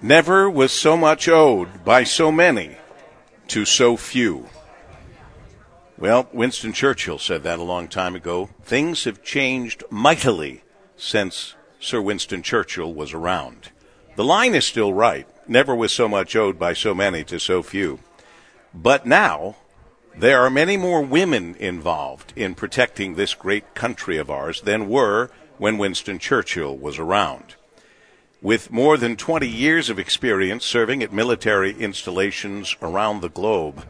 Never was so much owed by so many to so few. Well, Winston Churchill said that a long time ago. Things have changed mightily since Sir Winston Churchill was around. The line is still right. Never was so much owed by so many to so few. But now, there are many more women involved in protecting this great country of ours than were when Winston Churchill was around. With more than 20 years of experience serving at military installations around the globe,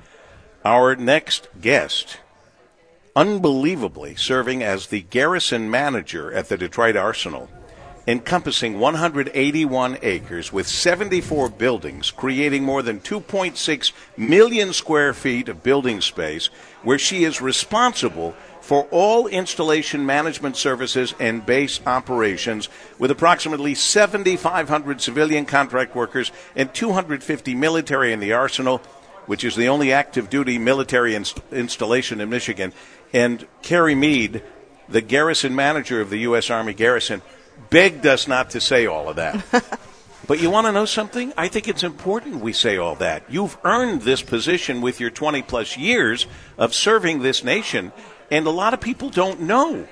our next guest, unbelievably serving as the garrison manager at the Detroit Arsenal, encompassing 181 acres with 74 buildings, creating more than 2.6 million square feet of building space, where she is responsible for all installation management services and base operations, with approximately 7,500 civilian contract workers and 250 military in the arsenal, which is the only active duty military inst- installation in Michigan. And Carrie Mead, the garrison manager of the U.S. Army Garrison, begged us not to say all of that. But you want to know something? I think it's important we say all that. You've earned this position with your 20 plus years of serving this nation, and a lot of people don't know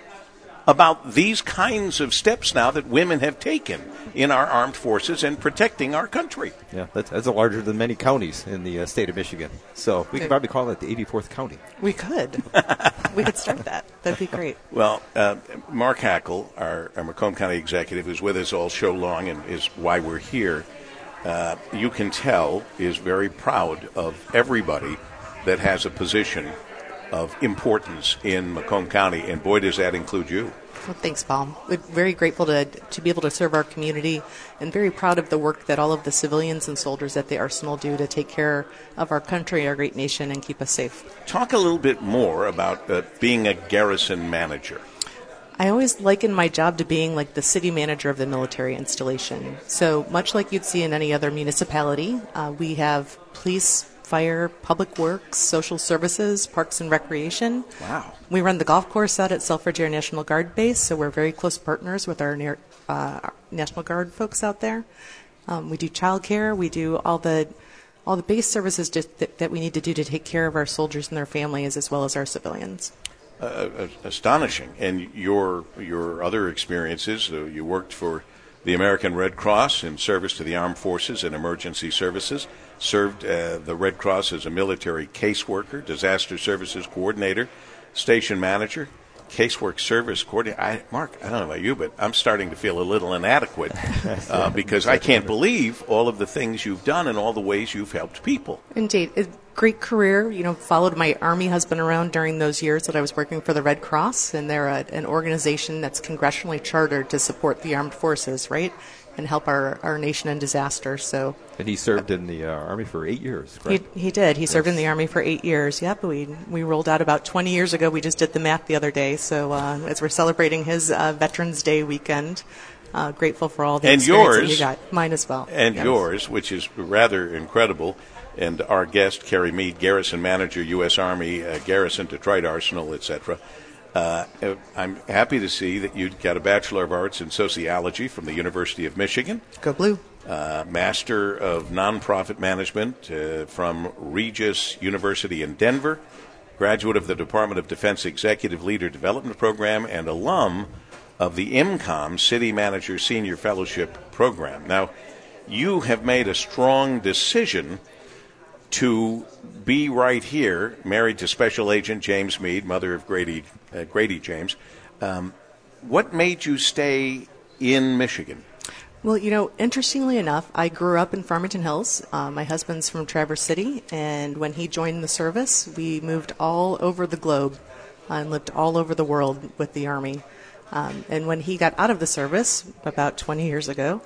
about these kinds of steps now that women have taken in our armed forces and protecting our country. Yeah, that's, that's larger than many counties in the uh, state of Michigan. So we could probably call it the 84th county. We could. we could start that. That'd be great. Well, uh, Mark Hackel, our, our, Macomb County executive, who's with us all show long and is why we're here, uh, you can tell is very proud of everybody that has a position of importance in Macomb County, and boy, does that include you. Well, thanks, Paul. We're very grateful to, to be able to serve our community and very proud of the work that all of the civilians and soldiers at the Arsenal do to take care of our country, our great nation, and keep us safe. Talk a little bit more about uh, being a garrison manager. I always liken my job to being like the city manager of the military installation. So, much like you'd see in any other municipality, uh, we have police, fire, public works, social services, parks and recreation. Wow. We run the golf course out at Selfridge Air National Guard Base, so we're very close partners with our uh, National Guard folks out there. Um, we do childcare. We do all the all the base services that, that, we need to do to take care of our soldiers and their families as well as our civilians. Uh, uh astonishing. And your your other experiences, uh, you worked for the American Red Cross in service to the armed forces and emergency services, served uh, the Red Cross as a military caseworker, disaster services coordinator, station manager, casework service coordinator. I, Mark, I don't know about you, but I'm starting to feel a little inadequate uh, because I can't believe all of the things you've done and all the ways you've helped people. Indeed. A great career. You know, followed my Army husband around during those years that I was working for the Red Cross, and they're a, an organization that's congressionally chartered to support the armed forces, right? and help our, our nation in disaster. So, and he served in the uh, army for eight years. He, he did. He yes. served in the army for eight years. Yep. We we rolled out about 20 years ago. We just did the math the other day. So uh, as we're celebrating his uh, Veterans Day weekend. Uh, grateful for all the and yours, you got. Mine as well. And yes. yours, which is rather incredible. And our guest, Carrie Mead, Garrison Manager, U.S. Army, uh, Garrison, Detroit Arsenal, etc. Uh, I'm happy to see that you got a Bachelor of Arts in Sociology from the University of Michigan. Go Blue. Uh, Master of Nonprofit Management uh, from Regis University in Denver. Graduate of the Department of Defense Executive Leader Development Program and alum of the IMCOM City Manager Senior Fellowship Program. Now, you have made a strong decision to be right here, married to Special Agent James Mead, mother of Grady, uh, Grady James. Um, what made you stay in Michigan? Well, you know, interestingly enough, I grew up in Farmington Hills. Uh, my husband's from Traverse City, and when he joined the service, we moved all over the globe and lived all over the world with the Army. Um, and when he got out of the service about 20 years ago,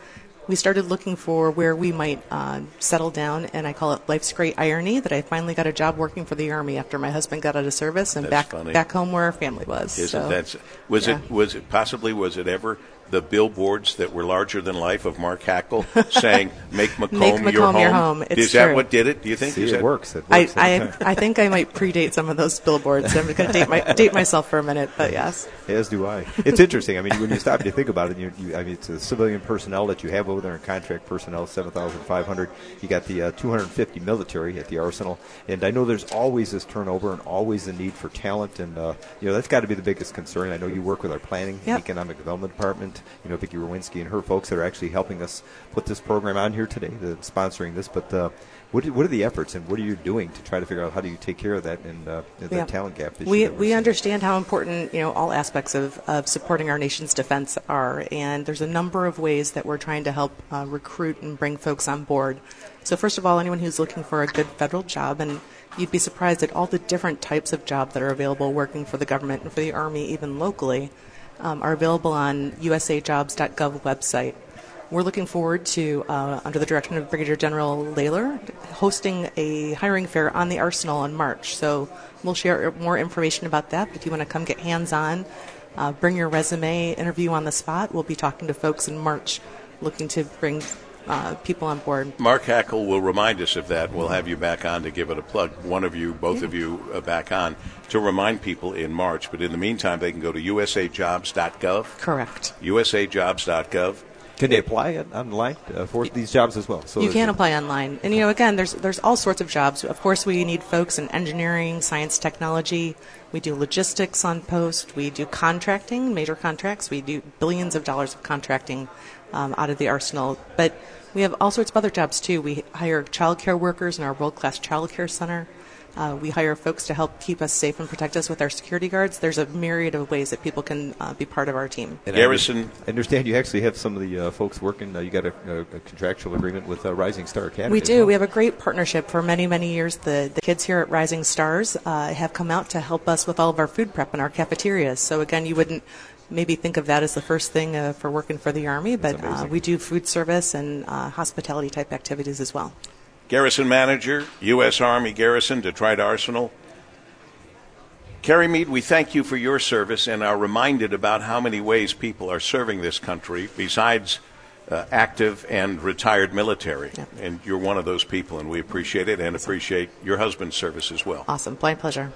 we started looking for where we might uh, settle down, and I call it life's great irony that I finally got a job working for the Army after my husband got out of service and that's back funny. back home where our family was. Isn't so, that was yeah. it was it possibly was it ever the billboards that were larger than life of Mark Hackel saying "Make Macomb, Make your, Macomb home. your home. It's Is that true. what did it? Do you think? See, Is it that- works. It I, works every I. I think I might predate some of those billboards. I'm going to date, my, date myself for a minute, but yes. As do I. It's interesting. I mean, when you stop and you think about it, you, you, I mean, it's the civilian personnel that you have over there and contract personnel, 7,500. You got the uh, 250 military at the arsenal. And I know there's always this turnover and always the need for talent. And, uh, you know, that's got to be the biggest concern. I know you work with our planning Yep. economic development department, you know, Vicki Rowinski and her folks that are actually helping us put this program on here today, the, sponsoring this. But uh, what, what are the efforts and what are you doing to try to figure out how do you take care of that and uh, the Yeah. talent gap? We seeing? understand how important you know all aspects of, of supporting our nation's defense are, and there's a number of ways that we're trying to help uh, recruit and bring folks on board. So first of all, anyone who's looking for a good federal job, and you'd be surprised at all the different types of jobs that are available working for the government and for the Army, even locally, um, are available on USAJobs.gov website. We're looking forward to, uh, under the direction of Brigadier General Layler, hosting a hiring fair on the Arsenal in March. So we'll share more information about that. But if you want to come get hands on, uh, bring your resume, interview on the spot, we'll be talking to folks in March looking to bring uh, people on board. Mark Hackel will remind us of that. We'll have you back on to give it a plug. One of you, both of you, uh, back on to remind people in March. But in the meantime, they can go to usajobs.gov. Correct. usajobs.gov. Can they apply it online uh, for these jobs as well? So you can apply online, and you know, again, there's there's all sorts of jobs. Of course, we need folks in engineering, science, technology. We do logistics on post. We do contracting, major contracts. We do billions of dollars of contracting um, out of the arsenal. But we have all sorts of other jobs too. We hire childcare workers in our world class childcare center. Uh, we hire folks to help keep us safe and protect us with our security guards. There's a myriad of ways that people can uh, be part of our team. And I Garrison. I understand you actually have some of the uh, folks working. Uh, you got a, a, a contractual agreement with uh, Rising Star Academy. We do. well. We have a great partnership for many, many years. The, the kids here at Rising Stars uh, have come out to help us with all of our food prep in our cafeterias. So, again, you wouldn't maybe think of that as the first thing uh, for working for the Army, but uh, we do food service and uh, hospitality type activities as well. Garrison Manager, U.S. Army Garrison, Detroit Arsenal. Carrie Mead, we thank you for your service and are reminded about how many ways people are serving this country besides uh, active and retired military. Yeah. And you're one of those people, and we appreciate it and appreciate your husband's service as well. Awesome. My pleasure.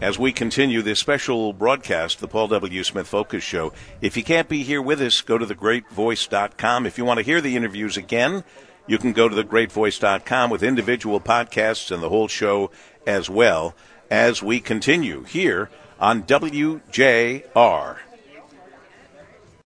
As we continue this special broadcast, the Paul W. Smith Focus Show, if you can't be here with us, go to thegreatvoice.com. If you want to hear the interviews again, you can go to thegreatvoice.com with individual podcasts and the whole show as well as we continue here on WJR.